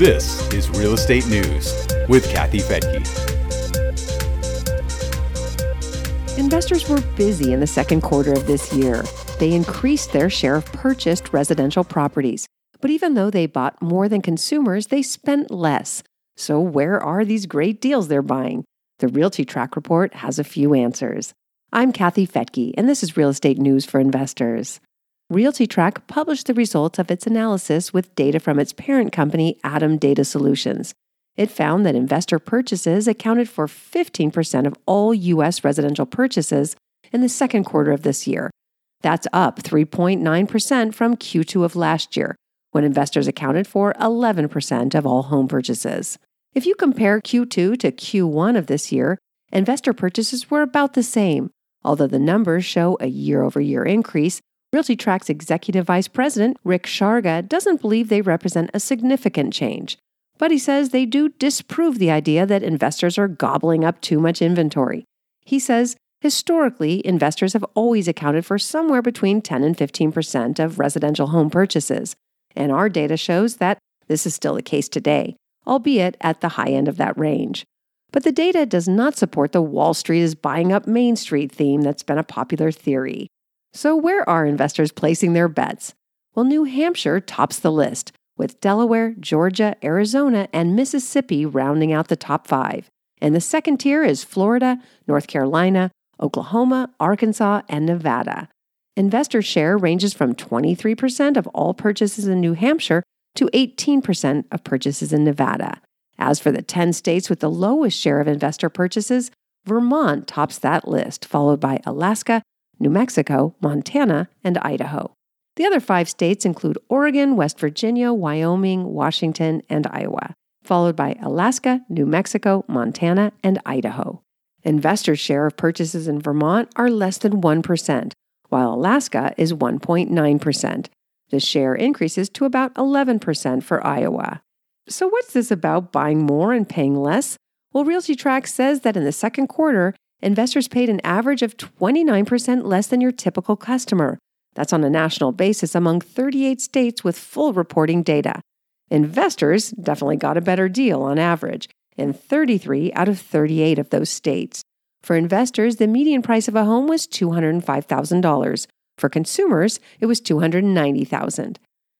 This is Real Estate News with Kathy Fettke. Investors were busy in the second quarter of this year. They increased their share of purchased residential properties. But even though they bought more than consumers, they spent less. So, where are these great deals they're buying? The RealtyTrac report has a few answers. I'm Kathy Fettke, and this is Real Estate News for Investors. RealtyTrac published the results of its analysis with data from its parent company, ATTOM Data Solutions. It found that investor purchases accounted for 15% of all U.S. residential purchases in the second quarter of this year. That's up 3.9% from Q2 of last year, when investors accounted for 11% of all home purchases. If you compare Q2 to Q1 of this year, investor purchases were about the same, although the numbers show a year over year increase RealtyTrac's executive vice president, Rick Sharga, doesn't believe they represent a significant change, but he says they do disprove the idea that investors are gobbling up too much inventory. He says historically, investors have always accounted for somewhere between 10 and 15% of residential home purchases, and our data shows that this is still the case today, albeit at the high end of that range. But the data does not support the Wall Street is buying up Main Street theme that's been a popular theory. So, where are investors placing their bets? Well, New Hampshire tops the list, with Delaware, Georgia, Arizona, and Mississippi rounding out the top five. And the second tier is Florida, North Carolina, Oklahoma, Arkansas, and Nevada. Investor share ranges from 23% of all purchases in New Hampshire to 18% of purchases in Nevada. As for the 10 states with the lowest share of investor purchases, Vermont tops that list, followed by Alaska, New Mexico, Montana, and Idaho. The other five states include Oregon, West Virginia, Wyoming, Washington, and Iowa, followed by Alaska, New Mexico, Montana, and Idaho. Investors' share of purchases in Vermont are less than 1%, while Alaska is 1.9%. The share increases to about 11% for Iowa. So, what's this about buying more and paying less? Well, RealtyTrac says that in the second quarter, investors paid an average of 29% less than your typical customer. That's on a national basis among 38 states with full reporting data. Investors definitely got a better deal on average in 33 out of 38 of those states. For investors, the median price of a home was $205,000. For consumers, it was $290,000.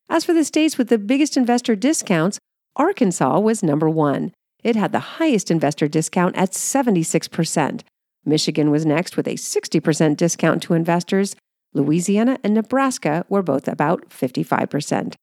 As for the states with the biggest investor discounts, Arkansas was number 1. It had the highest investor discount at 76%. Michigan was next with a 60% discount to investors. Louisiana and Nebraska were both about 55%.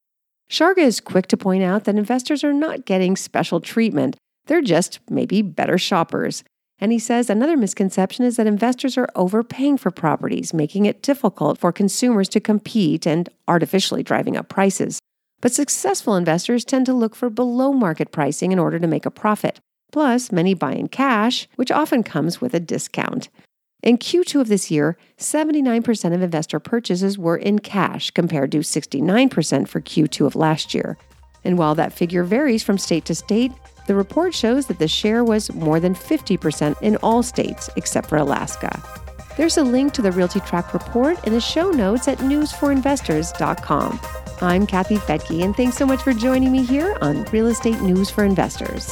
Sharga is quick to point out that investors are not getting special treatment, they're just maybe better shoppers. And he says another misconception is that investors are overpaying for properties, making it difficult for consumers to compete and artificially driving up prices. But successful investors tend to look for below market pricing in order to make a profit. Plus, many buy in cash, which often comes with a discount. In Q2 of this year, 79% of investor purchases were in cash compared to 69% for Q2 of last year. And while that figure varies from state to state, the report shows that the share was more than 50% in all states except for Alaska. There's a link to the RealtyTrac report in the show notes at newsforinvestors.com. I'm Kathy Fettke, and thanks so much for joining me here on Real Estate News for Investors.